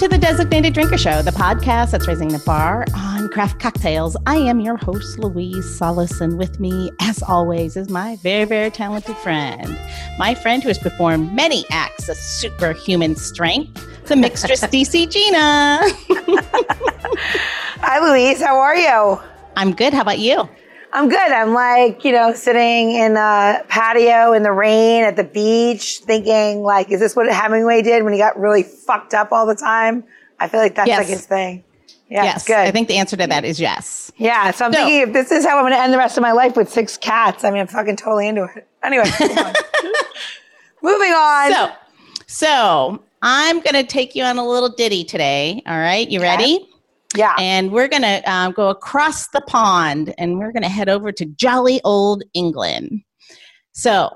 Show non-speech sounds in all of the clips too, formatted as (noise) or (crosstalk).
to the Designated Drinker Show, the podcast that's raising the bar on craft cocktails. I am your host, Louise Solis, and with me, as always, is my very, very talented friend. My friend who has performed many acts of superhuman strength, the mixtress (laughs) DC Gina. Hi, Louise. How are you? I'm good. How about you? I'm good. I'm like, you know, sitting in a patio in the rain at the beach thinking, like, is this what Hemingway did when he got really fucked up all the time? I feel like that's Yes. like his thing. Yeah, yes. it's good. I think the answer to that is yes. yeah, so I'm So- thinking if this is how I'm going to end the rest of my life with six cats, I mean, I'm fucking totally into it. Anyway, (laughs) moving on. moving on. So, so I'm going to take you on a little ditty today. All right. You ready? Yeah. and we're going to um, go across the pond and we're going to head over to jolly old England. So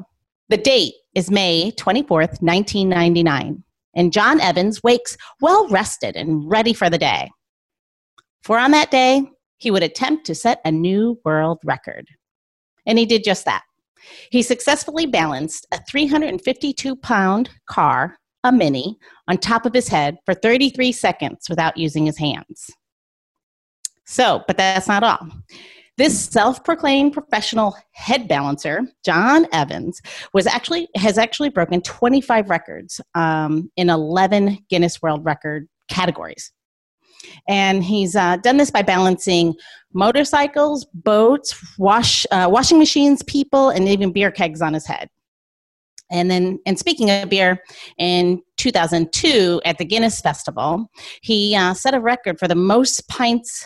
the date is May 24th, 1999, and John Evans wakes well rested and ready for the day. For on that day, he would attempt to set a new world record. And he did just that. He successfully balanced a 352 pound car, a mini, on top of his head for 33 seconds without using his hands. So, but that's not all. This self-proclaimed professional head balancer, John Evans, was actually has actually broken 25 records um, in 11 Guinness World Record categories, and he's uh, done this by balancing motorcycles, boats, wash uh, washing machines, people, and even beer kegs on his head. And then, and speaking of beer, in 2002 at the Guinness Festival, he uh, set a record for the most pints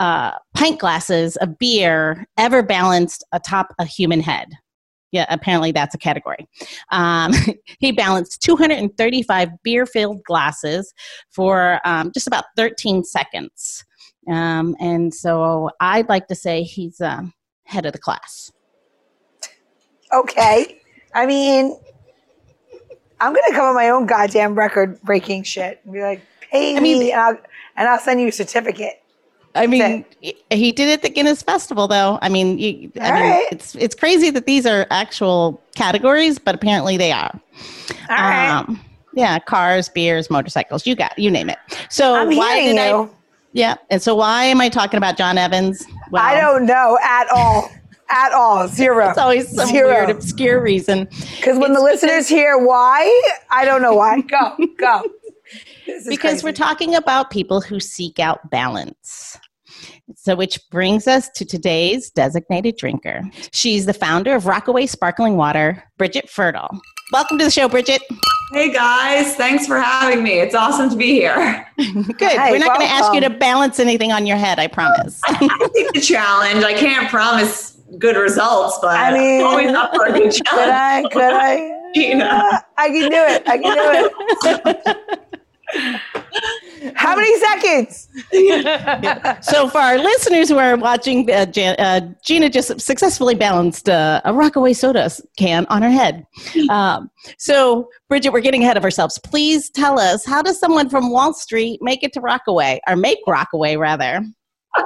uh, pint glasses of beer ever balanced atop a human head. Yeah, apparently that's a category. Um, (laughs) he balanced 235 beer filled glasses for um, just about 13 seconds. Um, and so I'd like to say he's uh, head of the class. Okay. I mean, I'm going to come up with my own goddamn record breaking shit and be like, pay I mean- me and I'll, and I'll send you a certificate. I mean, he did it at the Guinness Festival, though. I mean, you, I mean, right. it's it's crazy that these are actual categories, but apparently they are. All right. Um, yeah, cars, beers, motorcycles. You got, you name it. So I'm why did I? you. Yeah, and so why am I talking about John Evans? Well, I don't know at all. at all. Zero. It's always some Zero. weird, obscure reason. Because when the It's listeners hear why, I don't know why. (laughs) Go, go. Because we're talking about people who seek out balance. So, which brings us to today's designated drinker. She's the founder of Rockaway Sparkling Water, Bridget Firtle. Welcome to the show, Bridget. Hey guys, thanks for having me. It's awesome to be here. (laughs) Good. Hi, We're not going to ask you to balance anything on your head, I promise. (laughs) I take the challenge. I can't promise good results, but I mean, I'm always up for a good (laughs) Could. I? Could I? Gina. I can do it. I can do it. How many seconds? (laughs) so, for our listeners who are watching, uh, Jan- uh, Gina just successfully balanced uh, a Rockaway soda can on her head. Um, so, Bridget, we're getting ahead of ourselves. Please tell us how does someone from Wall Street make it to Rockaway, or make Rockaway rather? (laughs)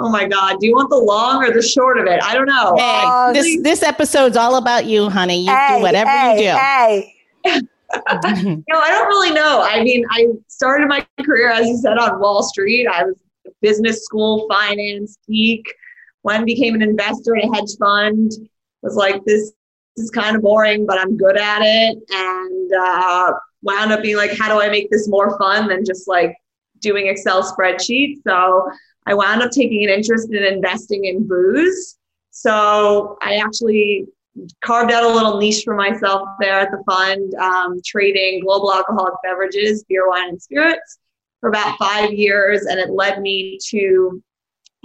Oh my God. Do you want the long or the short of it? I don't know. Hey, Oh, this this episode's all about you, honey. You hey, do whatever hey, you do. Hey. (laughs) No, I don't really know. I mean, I started my career, as you said, on Wall Street. I was a business school, finance geek. When became an investor in a hedge fund, was like, this, this is kind of boring, but I'm good at it. And uh, wound up being like, how do I make this more fun than just like doing Excel spreadsheets? So I wound up taking an interest in investing in booze. So I actually carved out a little niche for myself there at the fund, um, trading global alcoholic beverages, beer, wine, and spirits for about five years. And it led me to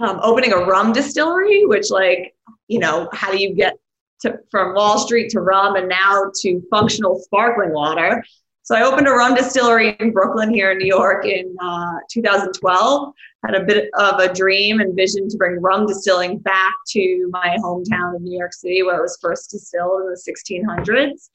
um, opening a rum distillery, which, like, you know, how do you get to, from Wall Street to rum and now to functional sparkling water? So I opened a rum distillery in Brooklyn here in New York in uh, 2012. Had a bit of a dream and vision to bring rum distilling back to my hometown of New York City, where it was first distilled in the 1600s.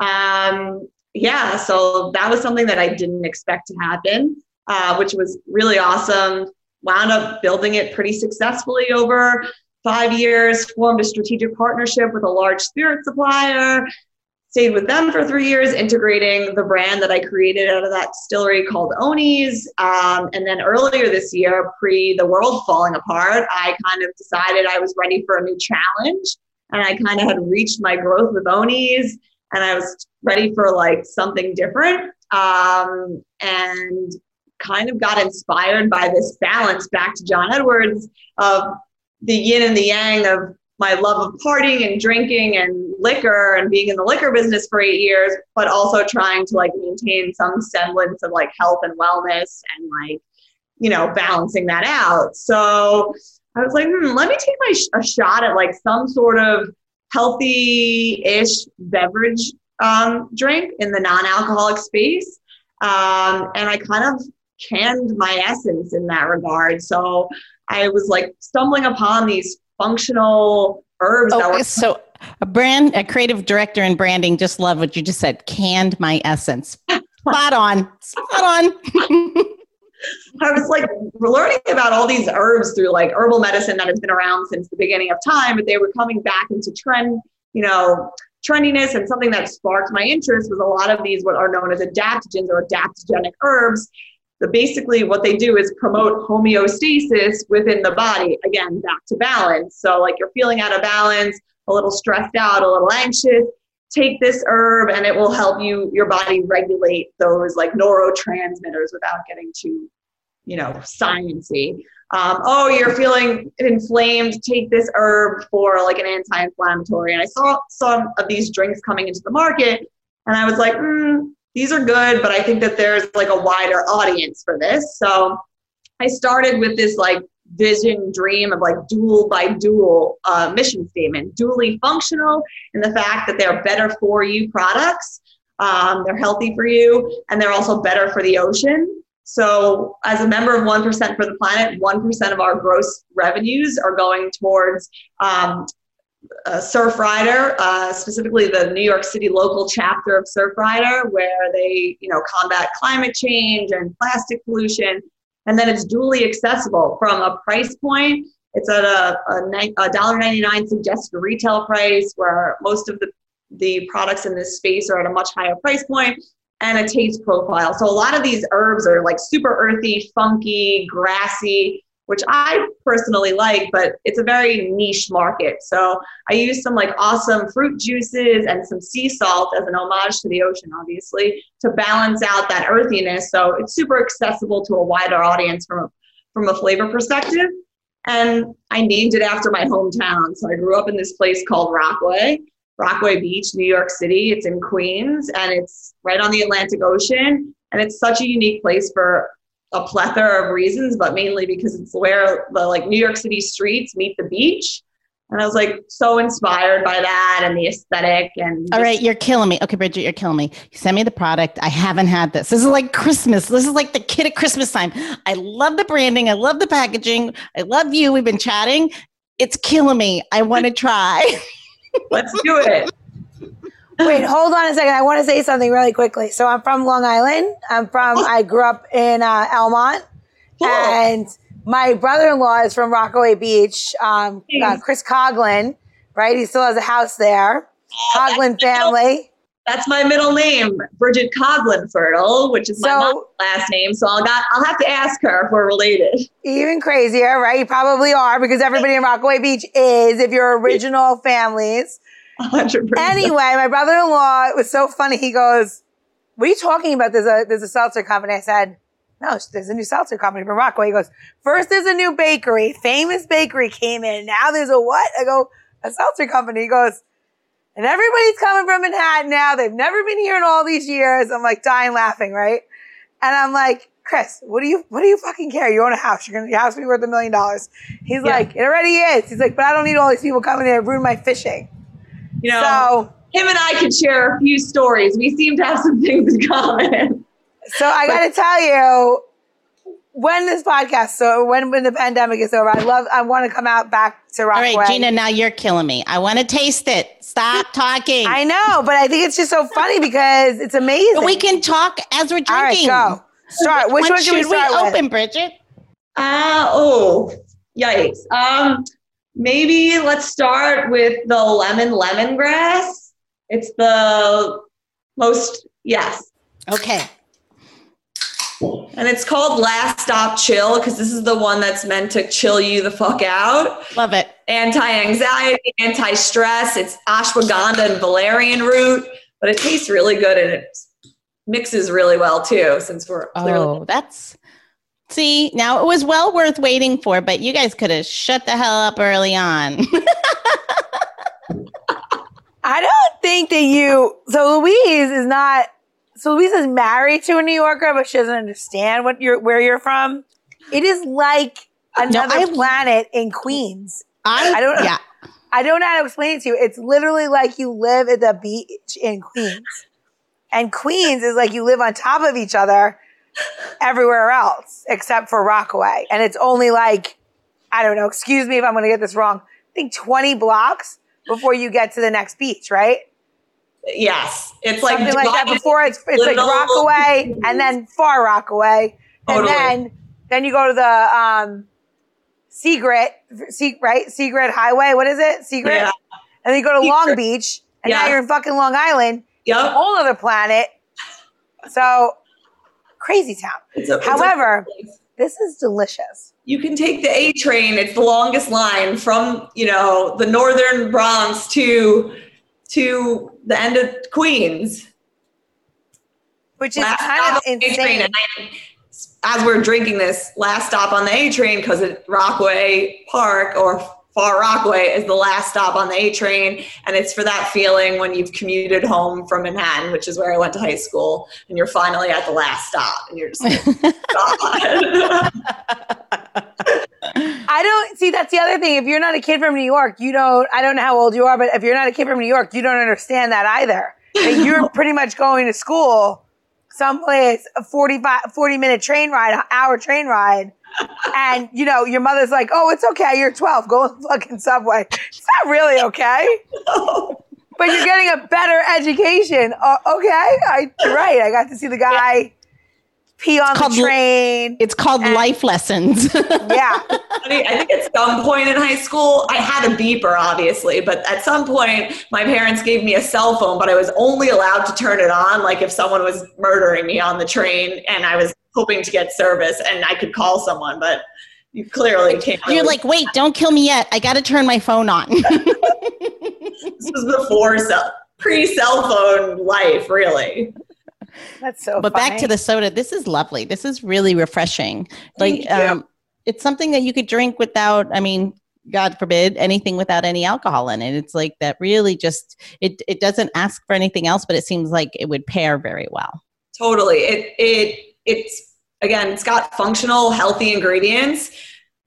Um, yeah, so that was something that I didn't expect to happen, uh, which was really awesome. Wound up building it pretty successfully over five years, formed a strategic partnership with a large spirit supplier, stayed with them for three years, integrating the brand that I created out of that distillery called Owney's. Um, and then earlier this year, pre the world falling apart, I kind of decided I was ready for a new challenge. And I kind of had reached my growth with Owney's and I was ready for like something different. Um, and kind of got inspired by this balance back to John Edwards of the yin and the yang of my love of partying and drinking and liquor and being in the liquor business for eight years, but also trying to like maintain some semblance of like health and wellness and like, you know, balancing that out. So I was like, hmm, let me take my sh- a shot at like some sort of healthy-ish beverage um, drink in the non-alcoholic space. Um, and I kind of canned my essence in that regard. So I was like stumbling upon these functional herbs oh, that were so a brand a creative director in branding just love what you just said canned my essence. Spot on spot on. (laughs) I was like learning about all these herbs through like herbal medicine that has been around since the beginning of time, but they were coming back into trend, you know, trendiness. And something that sparked my interest was a lot of these what are known as adaptogens or adaptogenic herbs but basically, what they do is promote homeostasis within the body. Again, back to balance. So, like you're feeling out of balance, a little stressed out, a little anxious, take this herb and it will help you, your body regulate those like neurotransmitters without getting too, you know, sciencey. Um, oh, you're feeling inflamed, take this herb for like an anti inflammatory. And I saw some of these drinks coming into the market and I was like, mm, these are good, but I think that there's like a wider audience for this. So I started with this like vision dream of like dual by dual uh, mission statement, dually functional in the fact that they're better for you products. Um, they're healthy for you and they're also better for the ocean. So, as a member of 1% for the planet, 1% of our gross revenues are going towards um, uh, Surfrider, uh, specifically the New York City local chapter of Surfrider, where they, you know, combat climate change and plastic pollution. And then it's dually accessible from a price point. It's at a, a dollar ninety nine suggested retail price, where most of the the products in this space are at a much higher price point and a taste profile. So a lot of these herbs are like super earthy, funky, grassy, which I personally like, but it's a very niche market. So I use some like awesome fruit juices and some sea salt as an homage to the ocean, obviously, to balance out that earthiness. So it's super accessible to a wider audience from a, from a flavor perspective. And I named it after my hometown. So I grew up in this place called Rockaway, Rockaway Beach, New York City. It's in Queens and it's right on the Atlantic Ocean. And it's such a unique place for a plethora of reasons, but mainly because it's where the like New York City streets meet the beach. And I was like so inspired by that and the aesthetic and All right, you're killing me. Okay, Bridget, you're killing me. You send me the product. I haven't had this. This is like Christmas. This is like the kid at Christmas time. I love the branding. I love the packaging. I love you. We've been chatting. It's killing me. I want to (laughs) try. Let's do it. Wait, hold on a second. I want to say something really quickly. So I'm from Long Island. I'm from. I grew up in uh, Elmont, cool. and my brother-in-law is from Rockaway Beach. Um, uh, Chris Coglin, right? He still has a house there. Uh, Coglin family. That's my middle name, Bridget Coglin Firtle, which is my mom's last name. So I'll got I'll have to ask her if we're related. Even crazier, right? You probably are because everybody in Rockaway Beach is if you're original families. 100%. Anyway, my brother-in-law it was so funny. He goes, "What are you talking about? There's a there's a seltzer company." I said, "No, there's a new seltzer company from Rockaway." He goes, first there's a new bakery, famous bakery came in. Now there's a what?" I go, "A seltzer company." He goes, "And everybody's coming from Manhattan now. They've never been here in all these years." I'm like dying laughing, right? And I'm like, Chris, what do you what do you fucking care? You own a house. You're gonna your house be worth a million dollars. He's yeah. like, it already is. He's like, but I don't need all these people coming in and ruin my fishing. You know, so, him and I could share a few stories. We seem to have some things in common. So I got to tell you, when this podcast, so when when the pandemic is over, I love. I want to come out back to Rockaway. All right, Gina. Now you're killing me. I want to taste it. Stop (laughs) talking. I know, but I think it's just so funny because it's amazing. But we can talk as we're drinking. All right, go. Start. Which, one should we, start we open, Bridget? Uh, oh, yikes. Um, maybe let's start with the lemon lemongrass. It's the most yes. Okay. And it's called Last Stop Chill because this is the one that's meant to chill you the fuck out. Love it. Anti anxiety, anti stress. It's ashwagandha and valerian root, but it tastes really good and it mixes really well too. Since we're clearly Oh, that's. See, now it was well worth waiting for, but you guys could have shut the hell up early on. (laughs) I don't think that you. So Louise is not. So Louise is married to a New Yorker, but she doesn't understand what you're where you're from. It is like another I- planet in Queens. I, I don't- Yeah. I don't know how to explain it to you. It's literally like you live at the beach in Queens. And Queens is like you live on top of each other everywhere else except for Rockaway. And it's only like, I don't know, excuse me if I'm going to get this wrong. I think 20 blocks before you get to the next beach, right? yes. It's like Something like that before it's, it's like Rockaway (laughs) and then far Rockaway. And Totally. then, then you go to the, um, Secret, Se- right? Secret Highway. What is it? Secret? Yeah. And then you go to Long Secret. Beach, and now you're in fucking Long Island, a whole other planet. So crazy town. It's a- it's However-. This is delicious. you can take the A train. It's the longest line from you know the northern Bronx to to the end of Queens. Which is Last kind of on the A insane. I, as we're drinking this, last stop on the A train because it Rockaway Park or Far Rockaway is the last stop on the A train, and it's for that feeling when you've commuted home from Manhattan, which is where I went to high school, and you're finally at the last stop, and you're just like, God. (laughs) I don't see that's the other thing. If you're not a kid from New York, you don't I don't know how old you are, but if you're not a kid from New York, you don't understand that either. That you're (laughs) pretty much going to school someplace a 45 40 minute train ride, hour train ride. And you know, your mother's like, "Oh, it's okay. You're 12. Go on the fucking subway." It's not really okay. But you're getting a better education. Uh, okay, I, right. I got to see the guy pee on called the l- train. It's called And- life lessons. (laughs) yeah. I, mean, I think at some point in high school, I had a beeper, obviously, but at some point, my parents gave me a cell phone, but I was only allowed to turn it on, like if someone was murdering me on the train and I was hoping to get service and I could call someone, but you clearly can't. You're really- like, wait, don't kill me yet. I got to turn my phone on. (laughs) this was before cell, pre cell phone life, really. That's so but funny. back to the soda. This is lovely. This is really refreshing. Like, Thank you. um, it's something that you could drink without. I mean, God forbid anything without any alcohol in it. It's like that. Really, just it. It doesn't ask for anything else, but it seems like it would pair very well. Totally. It it it's again, it's got functional, healthy ingredients,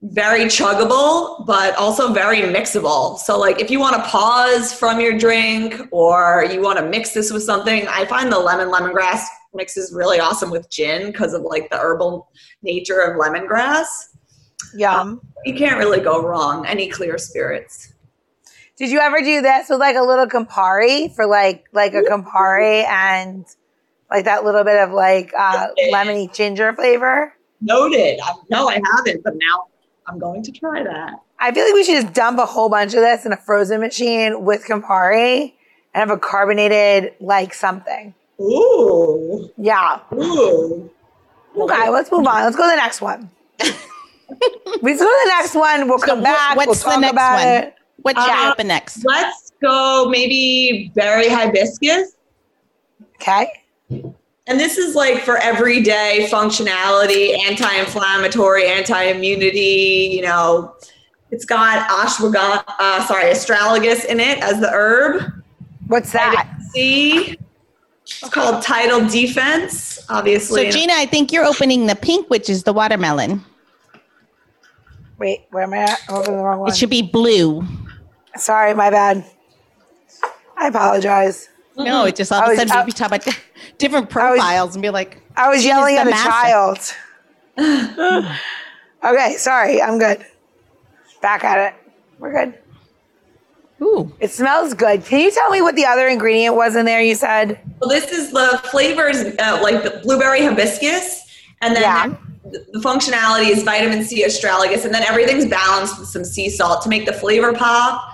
very chuggable, but also very mixable. So like if you want to pause from your drink or you want to mix this with something, I find the lemon lemongrass mix is really awesome with gin because of like the herbal nature of lemongrass. Yum. Um, you can't really go wrong. Any clear spirits. Did you ever do this with like a little Campari for like like a Campari and like that little bit of like uh, lemony ginger flavor? Noted. I, no, I haven't, but now I'm going to try that. I feel like we should just dump a whole bunch of this in a frozen machine with Campari and have a carbonated like something. Ooh. Yeah. Ooh. Okay, let's move on. Let's go to the next one. (laughs) Let's go to the next one. We'll come back. what's we'll the next about one? it. What should happen next? Let's go maybe berry hibiscus. Okay. And this is like for everyday functionality, anti-inflammatory, anti-immunity, you know. It's got ashwagandha, uh, sorry, astragalus in it as the herb. What's that? Vitamin C. It's called tidal defense, obviously. So, Gina, I think you're opening the pink, which is the watermelon. Wait, where am I at? I'm opening the wrong one. It should be blue. Sorry, my bad. I apologize. No, it just all I of a sudden I- we be talking about different I was- profiles and be like, I was yelling at a master. child. (laughs) okay, sorry. I'm good. Back at it. We're good. ooh, It smells good. Can you tell me what the other ingredient was in there you said? Well, this is the flavors uh, like the blueberry hibiscus, and then Yeah. the, the functionality is vitamin C, astragalus, and then everything's balanced with some sea salt to make the flavor pop.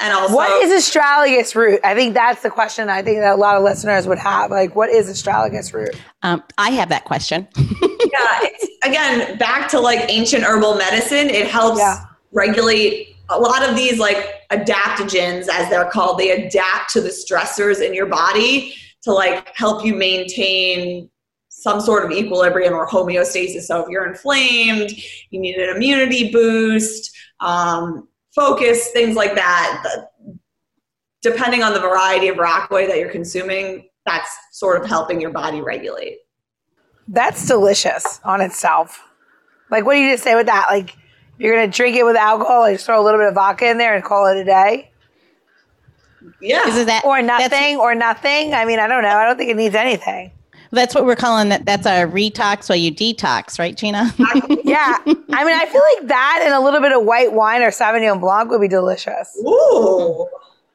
And also, what is astragalus root? I think that's the question. I think that a lot of listeners would have. Like, what is astragalus root? Um, I have that question. (laughs) yeah, again, back to like ancient herbal medicine. It helps yeah. regulate a lot of these like adaptogens, as they're called. They adapt to the stressors in your body to like help you maintain some sort of equilibrium or homeostasis. So if you're inflamed, you need an immunity boost. Um, focus, things like that. Depending on the variety of Rockaway that you're consuming, that's sort of helping your body regulate. That's delicious on itself. Like, what do you just say with that? Like, you're gonna drink it with alcohol, or just throw a little bit of vodka in there and call it a day. Yeah, Is that or nothing, or nothing? I mean, I don't know. I don't think it needs anything. That's what we're calling that. That's a retox while you detox, right, Gina? yeah. I mean, I feel like that and a little bit of white wine or Sauvignon Blanc would be delicious. Ooh.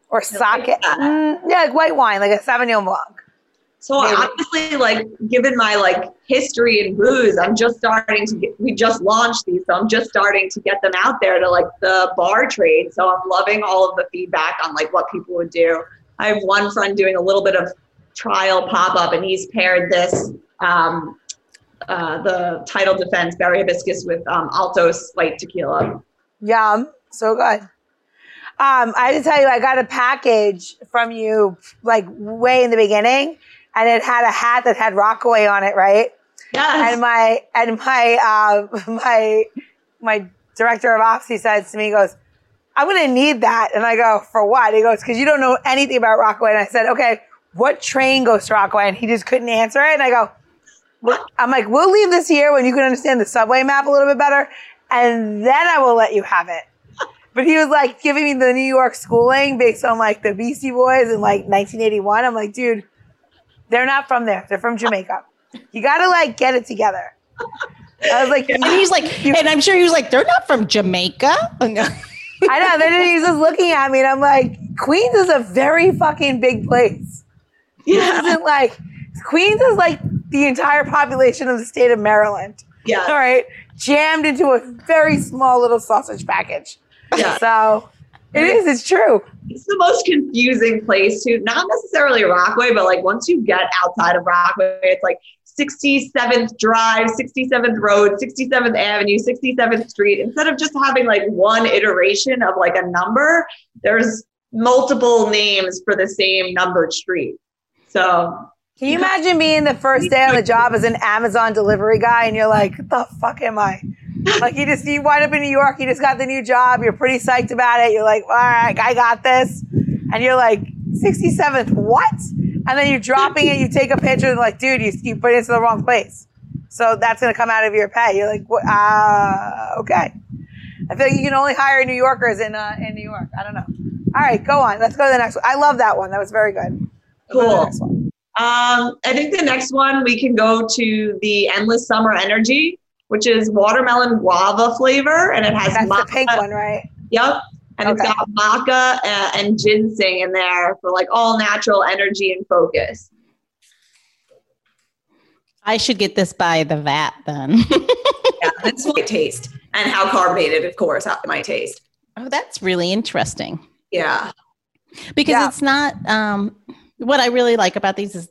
Or sake. Mm, yeah, like white wine, like a Sauvignon Blanc. So Maybe. honestly, like given my like history in booze, I'm just starting to get, we just launched these, so I'm just starting to get them out there to like the bar trade. So I'm loving all of the feedback on like what people would do. I have one friend doing a little bit of trial pop up, and he's paired this um, uh, the tidal defense berry hibiscus with um, Altos light tequila. Yum, so good. Um, I have to tell you, I got a package from you like way in the beginning, and it had a hat that had Rockaway on it, right? Yes. And my and my uh, (laughs) my my director of ops, he says to me, he goes, "I'm going to need that," and I go, "For what?" He goes, "Because you don't know anything about Rockaway." And I said, "Okay." What train goes to Rockaway? And he just couldn't answer it. And I go, I'm like, we'll leave this here when you can understand the subway map a little bit better. And then I will let you have it. But he was like giving me the New York schooling based on like the Beastie Boys in like 1981. I'm like, dude, they're not from there. They're from Jamaica. You got to like get it together. I was like, and he's like, and I'm sure he was like, they're not from Jamaica. (laughs) Oh, no, I know. Then he's just looking at me and I'm like, Queens is a very fucking big place. (laughs) Yeah. This isn't like Queens is like the entire population of the state of Maryland. Yeah. All right. Jammed into a very small little sausage package. Yeah. So it is, it's true. It's the most confusing place to not necessarily Rockaway, but like once you get outside of Rockaway, it's like 67th Drive, 67th Road, 67th Avenue, 67th Street. Instead of just having like one iteration of like a number, there's multiple names for the same numbered street. So can you imagine being the first day on the job as an Amazon delivery guy and you're like, the fuck am I? Like you just you wind up in New York, you just got the new job, you're pretty psyched about it. You're like, all right, I got this. And you're like, 67th, what? And then you're dropping it, you take a picture and like, dude, you, you put it into the wrong place. So that's gonna come out of your pay. You're like, uh, okay. I feel like you can only hire New Yorkers in uh, in New York. I don't know. All right, go on. Let's go to the next one. I love that one. That was very good. Cool. Um, I think the next one we can go to the Endless Summer Energy, which is watermelon guava flavor, and it has That's maca. the pink one, right? Yep. And okay. it's got maca uh, and ginseng in there for like all natural energy and focus. I should get this by the vat then. (laughs) yeah, that's what it taste and how carbonated, of course, how it taste. Oh, that's really interesting. Yeah. Because yeah. it's not um what I really like about these is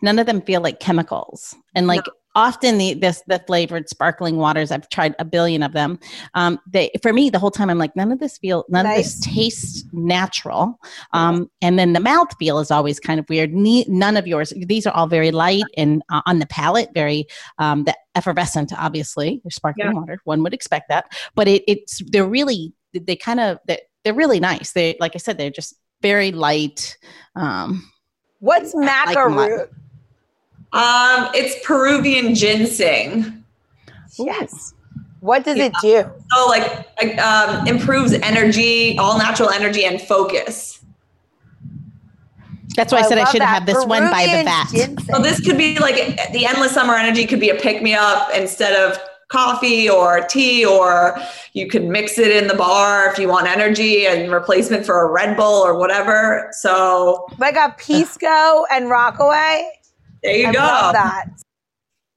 none of them feel like chemicals. And like no. often the this the flavored sparkling waters, I've tried a billion of them. Um, they for me the whole time I'm like none of this feel none nice. of this tastes natural. Um, and then the mouth feel is always kind of weird. Ne- none of yours. These are all very light and uh, on the palate, very um, the effervescent. Obviously, they're sparkling yeah. water. One would expect that, but it, it's they're really they kind of they're, they're really nice. They like I said, they're just very light. Um, What's maca like root? Um, it's Peruvian ginseng. Yes. What does yeah. it do? So, like, um, improves energy, all natural energy, and focus. That's why I, I said I should that. have this Peruvian one by the vat. So this could be like the endless summer energy could be a pick me up instead of coffee or tea, or you can mix it in the bar if you want energy and replacement for a Red Bull or whatever. So, like a Pisco and Rockaway. There you I go. Love that.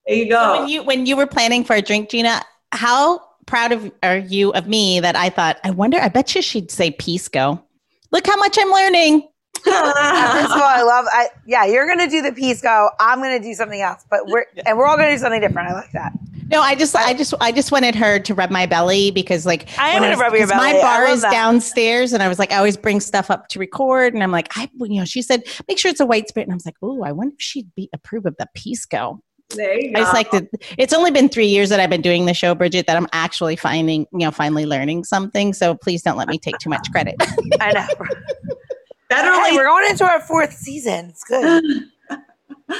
There you go. So when you when you were planning for a drink, Gina, how proud of are you of me that I thought I wonder I bet you she'd say Pisco. Look how much I'm learning. First of all, I love. I, yeah, you're gonna do the pisco. I'm gonna do something else, but we're and we're all gonna do something different. I like that. No, I just, I just, I just wanted her to rub my belly because, like, I am gonna rub your belly. My bar is that. downstairs, and I was like, I always bring stuff up to record, and I'm like, I, you know, she said, make sure it's a white spirit, and I was like, oh, I wonder if she'd be approve of the pisco. There you go. I just like to. It's only been three years that I've been doing the show, Bridget, that I'm actually finding, you know, finally learning something. So please don't let me take too much credit. (laughs) I know. (laughs) Better hey, we're going into our fourth season. It's good. Uh, (gasps)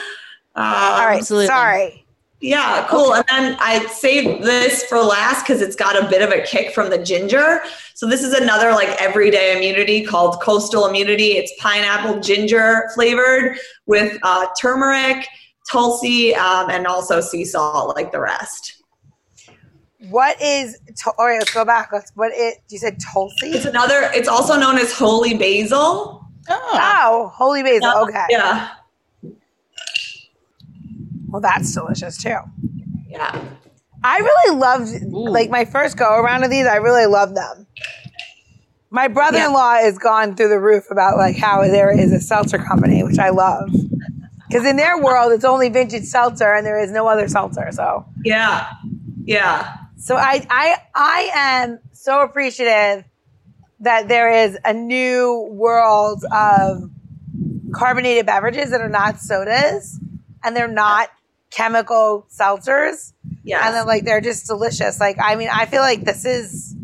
All right. Absolutely. Sorry. Yeah, cool. Okay. And then I saved this for last because it's got a bit of a kick from the ginger. So this is another like everyday immunity called Coastal Immunity. It's pineapple ginger flavored with uh, turmeric, tulsi, um, and also sea salt like the rest. What is? To- all right, let's go back. Let's. What it? You said tulsi. It's another. It's also known as holy basil. Oh, oh holy basil. Yeah, okay. Yeah. Well, that's delicious too. Yeah. I really loved Ooh. like my first go around of these. I really love them. My brother-in-law yeah. has gone through the roof about like how there is a seltzer company, which I love. Because in their world, it's only vintage seltzer, and there is no other seltzer. So yeah, yeah. So I I I am so appreciative that there is a new world of carbonated beverages that are not sodas and they're not chemical seltzers. Yeah. And then like they're just delicious. Like I mean, I feel like this is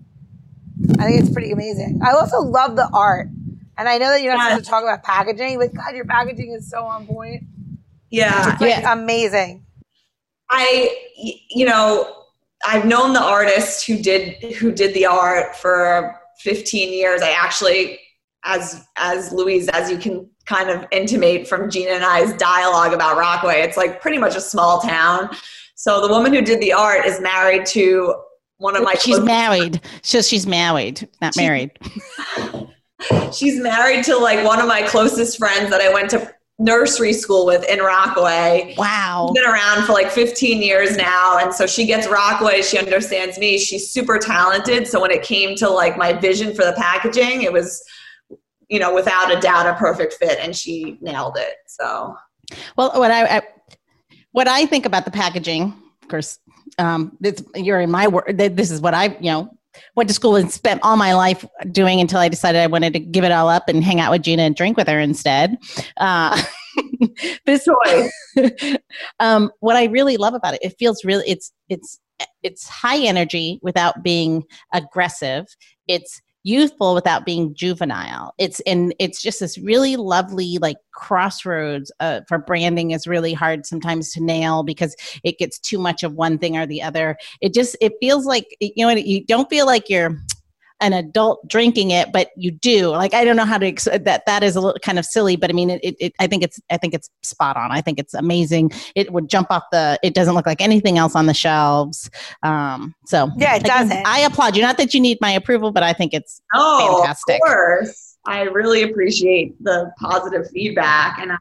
I think it's pretty amazing. I also love the art. And I know that you're not yeah. supposed to talk about packaging, but God, your packaging is so on point. Yeah. It's like yeah. amazing. I you know, I've known the artist who did who did the art for 15 years. I actually as as Louise, as you can kind of intimate from Gina and I's dialogue about Rockaway. It's like pretty much a small town. So the woman who did the art is married to one of my. She's married. So she's married, not married. (laughs) she's married to like one of my closest friends that I went to nursery school with in Rockaway. Wow. She's been around for like 15 years now. And so she gets Rockaway. She understands me. She's super talented. So when it came to like my vision for the packaging, it was you know, without a doubt, a perfect fit, and she nailed it. So, well, what I, I what I think about the packaging, of course, um, you're in my work. This is what I, you know, went to school and spent all my life doing until I decided I wanted to give it all up and hang out with Gina and drink with her instead. Uh, (laughs) this (laughs) um, what I really love about it, it feels really it's it's it's high energy without being aggressive. It's youthful without being juvenile. It's and it's just this really lovely like crossroads uh, for branding is really hard sometimes to nail because it gets too much of one thing or the other. It just it feels like you know you don't feel like you're an adult drinking it, but you do. Like I don't know how to ex- that. That is a little kind of silly, but I mean, it, it, it, I think it's I think it's spot on. I think it's amazing. It would jump off the. It doesn't look like anything else on the shelves. Um, so yeah, it again, doesn't. I applaud you. Not that you need my approval, but I think it's oh, fantastic. Of course, I really appreciate the positive feedback, and I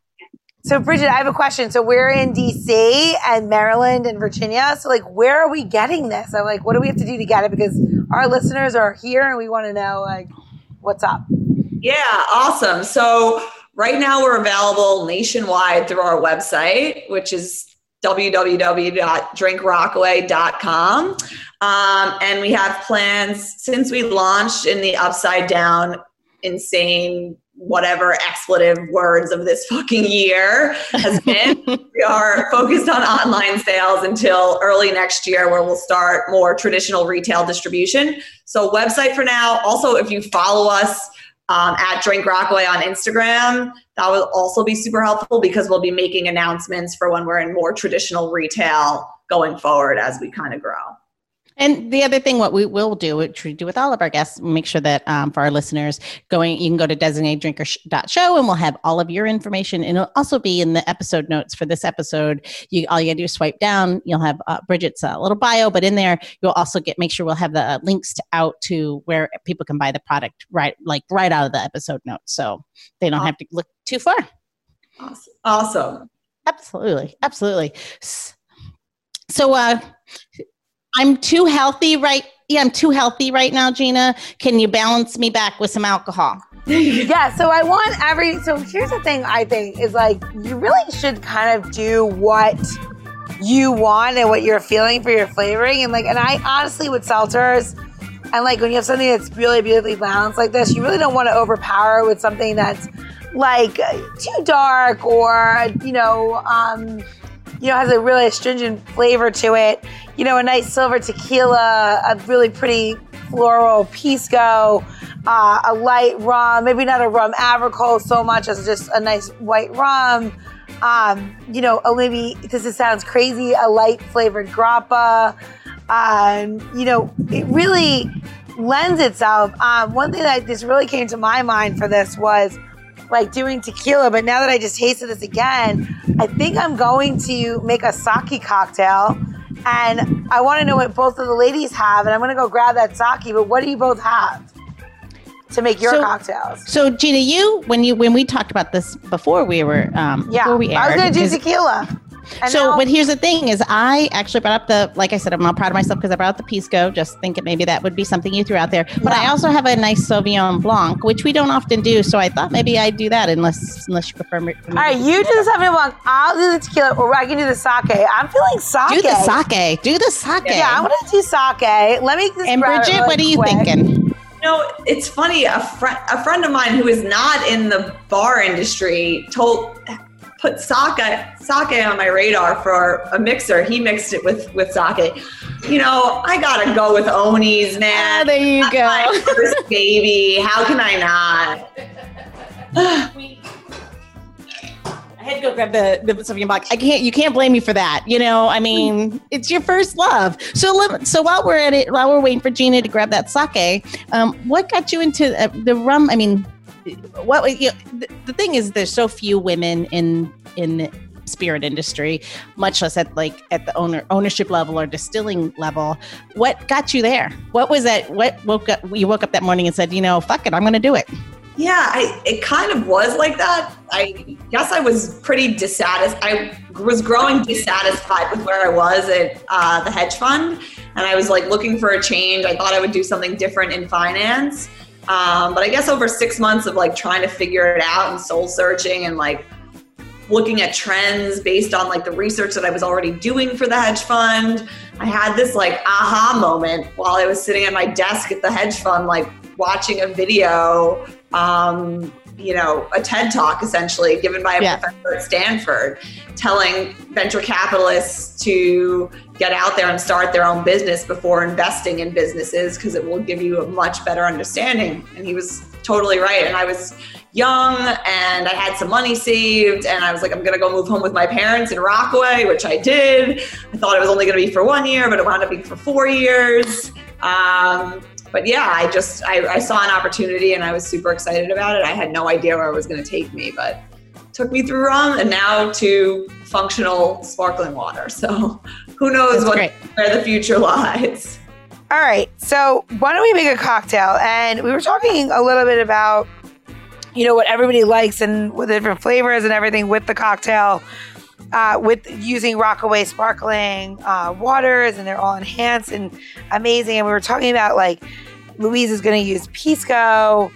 so, Bridget, I have a question. So, we're in DC and Maryland and Virginia. So, like, where are we getting this? I'm like, what do we have to do to get it? Because our listeners are here and we want to know, like, what's up. Yeah, awesome. So, right now we're available nationwide through our website, which is www.drinkrockaway.com. Um, and we have plans since we launched in the upside down insane whatever expletive words of this fucking year has been. (laughs) we are focused on online sales until early next year, where we'll start more traditional retail distribution. So, website for now. Also, if you follow us um, at Drink Rockaway on Instagram, that will also be super helpful because we'll be making announcements for when we're in more traditional retail going forward as we kind of grow. And the other thing, what we will do, which we do with all of our guests, make sure that um, for our listeners, going, you can go to designateddrinker.show and we'll have all of your information. And it'll also be in the episode notes for this episode. You all you gotta do is swipe down. You'll have uh, Bridget's uh, little bio, but in there you'll also get make sure we'll have the uh, links to, out to where people can buy the product right, like right out of the episode notes, so they don't have to look too far. Awesome. Awesome. Absolutely. Absolutely. So, uh, I'm too healthy right yeah, I'm too healthy right now, Gina. Can you balance me back with some alcohol? (laughs) yeah, so I want every so here's the thing I think is like you really should kind of do what you want and what you're feeling for your flavoring. And like and I honestly with seltzers and like when you have something that's really beautifully balanced like this, you really don't want to overpower with something that's like too dark or you know, um, you know, has a really astringent flavor to it. You know, a nice silver tequila, a really pretty floral pisco, uh, a light rum, maybe not a rum agricole so much as just a nice white rum. Um, you know, a maybe this sounds crazy, a light flavored grappa. Um, you know, it really lends itself. Um, one thing that just really came to my mind for this was like doing tequila, but now that I just tasted this again, I think I'm going to make a sake cocktail. And I want to know what both of the ladies have, and I'm going to go grab that sake. But what do you both have to make your so, cocktails? So Gina, you when you when we talked about this before we were um, yeah, before we aired, I was going to do tequila. And so, now- but here's the thing: is I actually brought up the, like I said, I'm not proud of myself because I brought up the Pisco. Just thinking maybe that would be something you threw out there. But yeah. I also have a nice Sauvignon Blanc, which we don't often do. So I thought maybe I'd do that, unless unless you prefer. Me, All right, you do the Sauvignon Blanc. I'll do the tequila, or I can do the sake. I'm feeling sake. Do the sake. Do the sake. Yeah, I'm gonna do sake. Let me. and Bridget, really what are you quick. thinking? You know, it's funny. A friend, a friend of mine who is not in the bar industry, told put sake sake on my radar for a mixer. He mixed it with with sake. You know, I gotta go with Owney's, man. Oh, there you That's go. My (laughs) first baby. How can I not? I had to go grab the the Sauvignon Blanc. I can't. You can't blame me for that. You know, I mean, it's your first love. So, let, so while we're at it, while we're waiting for Gina to grab that sake, um, what got you into uh, the rum? I mean, what you know, the, the thing is there's so few women in in the spirit industry much less at like at the owner ownership level or distilling level. What got you there? What was that what woke up you woke up that morning and said you know fuck it i'm gonna do it. Yeah I, it kind of was like that. I guess i was pretty dissatisfied i was growing dissatisfied with where i was at uh, the hedge fund and i was like looking for a change. I thought i would do something different in finance um, but I guess over six months of like trying to figure it out and soul searching and like looking at trends based on like the research that I was already doing for the hedge fund, I had this like aha moment while I was sitting at my desk at the hedge fund, like watching a video, um, you know, a TED talk essentially given by a yeah. professor at Stanford telling venture capitalists to get out there and start their own business before investing in businesses because it will give you a much better understanding. And he was totally right. And I was young and I had some money saved and I was like, I'm gonna go move home with my parents in Rockaway, which I did. I thought it was only gonna be for one year, but it wound up being for four years. Um, but yeah, I just I, I saw an opportunity and I was super excited about it. I had no idea where it was gonna take me, but took me through rum and now to functional sparkling water. So who knows what, where the future (laughs) lies. All right. So why don't we make a cocktail? And we were talking a little bit about, you know, what everybody likes and with the different flavors and everything with the cocktail. Uh, with using Rockaway sparkling uh, waters, and they're all enhanced and amazing. And we were talking about like Louise is going to use Pisco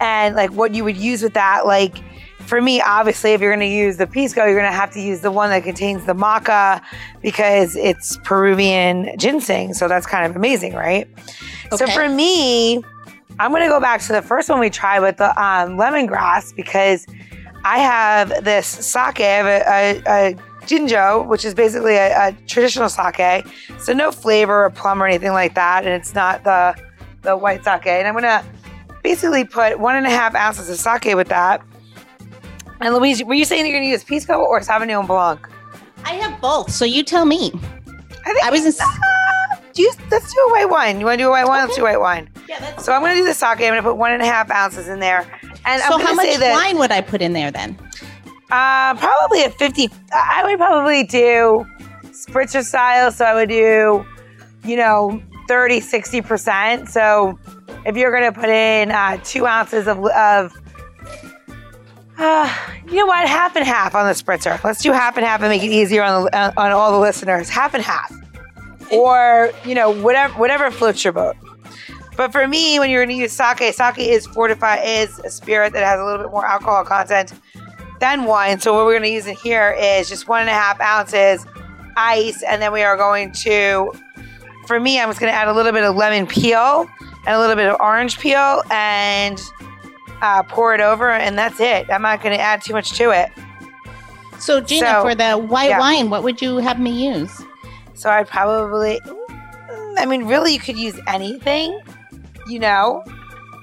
and like what you would use with that. Like for me, obviously, if you're going to use the pisco, you're going to have to use the one that contains the maca because it's Peruvian ginseng. So that's kind of amazing, right? Okay. So for me, I'm going to go back to the first one we tried with the um, lemongrass because I have this sake. I have a, a, a ginjo, which is basically a, a, traditional sake. So no flavor or plum or anything like that, and it's not the the white sake. And I'm gonna basically put one and a half ounces of sake with that. And Louise, were you saying you're going to use Pisco or Sauvignon Blanc? I have both, so you tell me. I think I was. In, uh, do you, let's do a white wine. You want to do a white wine? Okay. Let's do white wine. Yeah, that's. So I'm going to do the sake. I'm going to put one and a half ounces in there. And so how much that, wine would I put in there then? Uh, probably a 50. I would probably do spritzer style. So I would do, you know, 30, 60%. So if you're going to put in uh, two ounces of, of uh, you know what? Half and half on the spritzer. Let's do half and half and make it easier on the, on all the listeners. Half and half. or you know whatever whatever floats your boat. But for me, when you're going to use sake, sake is fortified is a spirit that has a little bit more alcohol content than wine. So what we're going to use in here is just one and a half ounces ice, and then we are going to. For me, I'm just going to add a little bit of lemon peel and a little bit of orange peel and uh, pour it over, and that's it. I'm not going to add too much to it. So, Gina, so, for the white yeah. wine, what would you have me use? So, I'd probably, I mean, really, you could use anything, you know,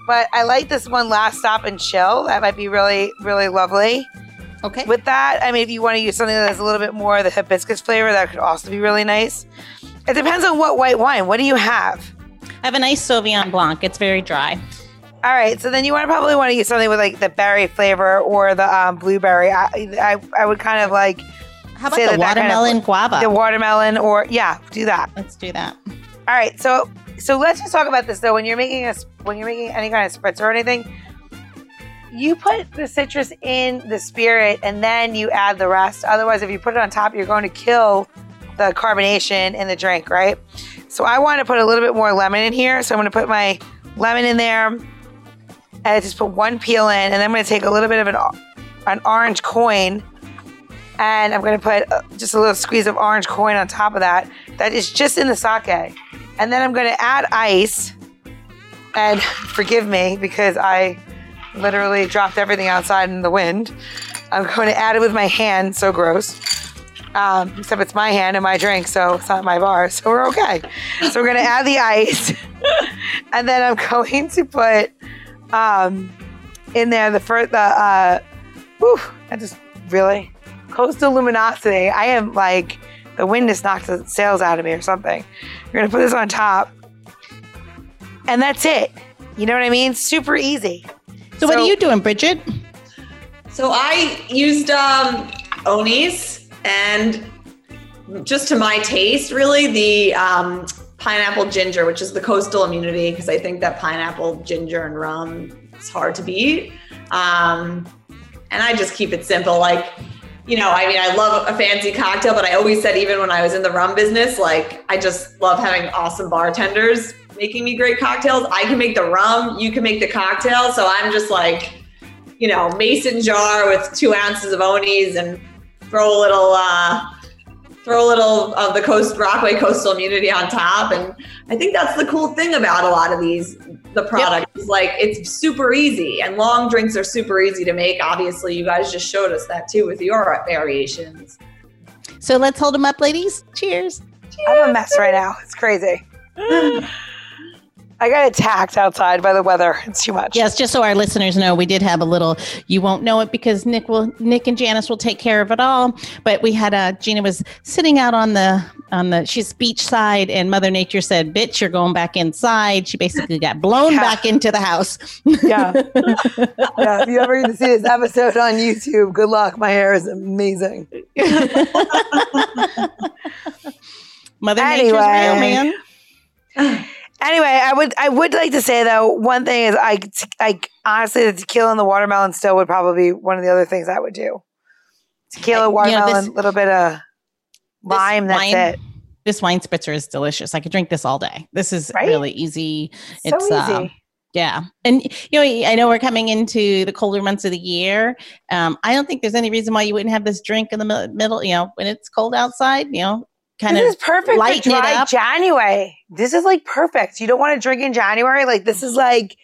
but I like this one last stop and chill. That might be really, really lovely. Okay. With that, I mean, if you want to use something that has a little bit more of the hibiscus flavor, that could also be really nice. It depends on what white wine. What do you have? I have a nice Sauvignon Blanc. It's very dry. All right, so then you want to probably want to use something with like the berry flavor or the um, blueberry. I, I, I would kind of like. How about the watermelon kind of, guava? The watermelon, or yeah, do that. Let's do that. All right, so so let's just talk about this though. When you're making a when you're making any kind of spritz or anything, you put the citrus in the spirit and then you add the rest. Otherwise, if you put it on top, you're going to kill the carbonation in the drink, right? So I want to put a little bit more lemon in here. So I'm going to put my lemon in there and I just put one peel in, and I'm going to take a little bit of an, an orange coin, and I'm going to put uh, just a little squeeze of orange coin on top of that. That is just in the sake, and then I'm going to add ice. And forgive me because I literally dropped everything outside in the wind. I'm going to add it with my hand. So gross. Um, except it's my hand and my drink, so it's not my bar, (laughs) so we're okay. So we're gonna add the ice, (laughs) and then I'm going to put um, in there. The first, the uh, whew, I just really coastal luminosity. I am like the wind just knocked the sails out of me or something. You're gonna put this on top, and that's it. You know what I mean? Super easy. So, so what are you doing, Bridget? So I used um, Owney's and just to my taste, really the um, pineapple ginger, which is the coastal immunity, because I think that pineapple, ginger, and rum is hard to beat. Um, and I just keep it simple. Like, you know, I mean, I love a fancy cocktail, but I always said, even when I was in the rum business, like, I just love having awesome bartenders making me great cocktails. I can make the rum, you can make the cocktail. So I'm just like, you know, mason jar with two ounces of Owney's and throw a little, uh, throw a little of the coast Rockaway coastal immunity on top. And i think that's the cool thing about a lot of these the products yep. is like it's super easy. And long drinks are super easy to make. Obviously you guys just showed us that too with your variations. So let's hold them up ladies. Cheers, cheers. i'm a mess right now. It's crazy (laughs) I got attacked outside by the weather. It's too much. Yes, just so our listeners know, we did have a little. You won't know it because Nick will. Nick and Janice will take care of it all. But we had a Gina was sitting out on the on the she's beach side, and Mother Nature said, "Bitch, you're going back inside." She basically got blown yeah. back into the house. yeah, yeah. If you ever get to see this episode on YouTube, good luck. My hair is amazing. (laughs) Mother anyway. Nature's real, man. (laughs) Anyway, I would I would like to say though one thing is I I honestly the tequila and the watermelon still would probably be one of the other things I would do. Tequila, watermelon, a you know, little bit of lime. That's wine, it. This wine spritzer is delicious. I could drink this all day. This is right? really easy. So it's easy. Um, yeah. And, you know, I know we're coming into the colder months of the year. Um, I don't think there's any reason why you wouldn't have this drink in the middle, you know, when it's cold outside, you know, kind this of is perfect for dry January. This is like perfect. You don't want to drink in January. Like this is like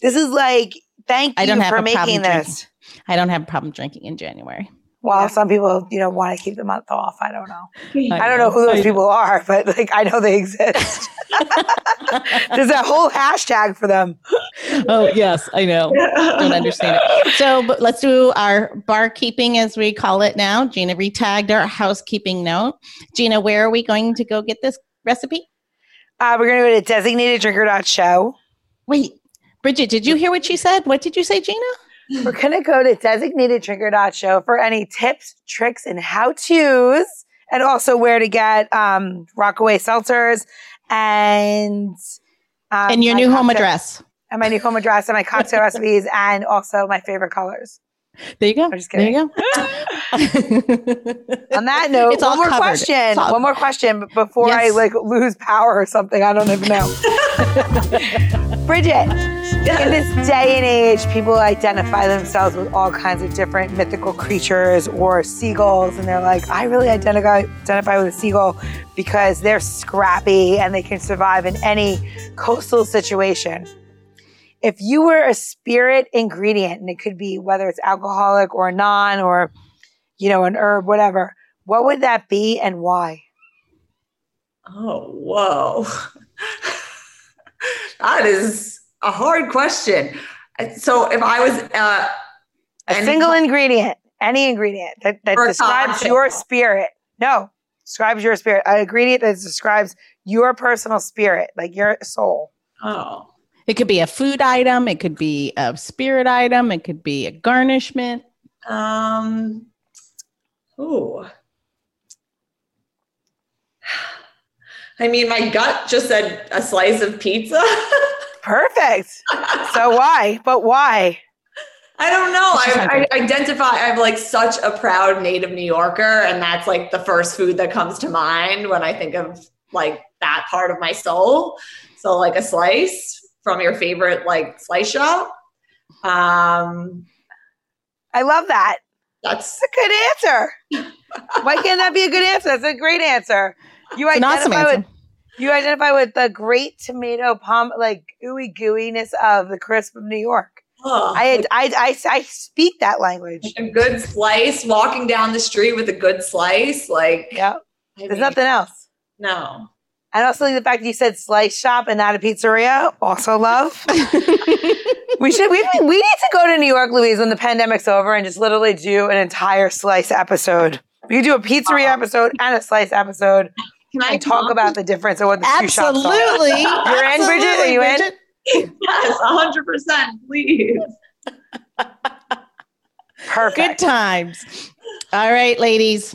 this is like thank you I don't have for making this. Drinking. I don't have a problem drinking in January. Well, yeah. some people, you know, want to keep the month off. I don't know. I, I don't know, know who those I people know. are, but like I know they exist. (laughs) (laughs) There's a whole hashtag for them. Oh yes, I know. Don't understand it. (laughs) So, but let's do our bar keeping as we call it now. Gina retagged our housekeeping note. Gina, where are we going to go get this recipe? Uh, we're going to go to designated drinker show. Wait, Bridget, did you hear what she said? What did you say, Gina? (laughs) We're going to go to designated trigger dot show for any tips, tricks, and how to's, and also where to get um, Rockaway seltzers and um, and your new cocktail, home address and my new home address and my cocktail (laughs) recipes and also my favorite colors. There you go. I'm just There you go. (laughs) On that note, It's one more covered. question. All- One more question before I like lose power or something. I don't even know. Bridget, (laughs) in this day and age, people identify themselves with all kinds of different mythical creatures or seagulls, and they're like, I really identify identify with a seagull because they're scrappy and they can survive in any coastal situation. If you were a spirit ingredient, and it could be whether it's alcoholic or non or you know, an herb, whatever, what would that be and why? Oh, whoa. (laughs) that is a hard question. So if I was uh A single ingredient, any ingredient that, that describes cocktail. your spirit. No, describes your spirit. An ingredient that describes your personal spirit, like your soul. oh It could be a food item. It could be a spirit item. It could be a garnishment. um ooh. (sighs) I mean, my gut just said a slice of pizza. (laughs) Perfect. So why? But why? I don't know. I. I identify. I'm like such a proud native New Yorker, and that's like the first food that comes to mind when I think of like that part of my soul. So like a slice from your favorite like slice shop. Um, I love that. that's That's a good answer. (laughs) Why can't that be a good answer? That's a great answer. You It's an awesome identify with answer. You identify with the great tomato pom like ooey gooiness of the crisp of New York. oh, I, I, I, I speak that language. like a good slice. Walking down the street with a good slice, like Yeah. I There's mean, nothing else. No, And also the fact that you said slice shop and not a pizzeria, also love. (laughs) we should we, we need to go to New York, Louise, when the pandemic's over and just literally do an entire slice episode. We could do a pizzeria uh-huh. episode and a slice episode can I and talk about the difference of what the two shops are. Absolutely. (laughs) You're in, Bridget? Are you in? Yes, hundred percent, please. Perfect. Good times. All right, ladies.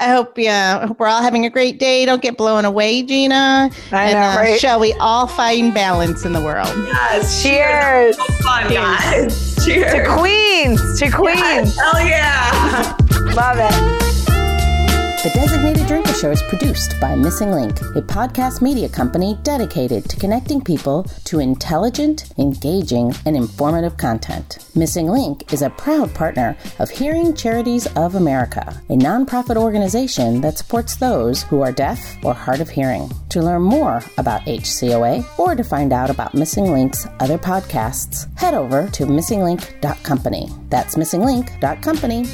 I hope yeah, I hope we're all having a great day. Don't get blown away, Gina. I and know, uh, right? shall we all find balance in the world? Yes, Cheers. So fun, Cheers. To Queens. To Queens. Hell yeah. Love it. The Designated Drinker Show is produced by Missing Link, a podcast media company dedicated to connecting people to intelligent, engaging, and informative content. Missing Link is a proud partner of Hearing Charities of America, a nonprofit organization that supports those who are deaf or hard of hearing. To learn more about HCOA or to find out about Missing Link's other podcasts, head over to missinglink.company. That's missinglink.company.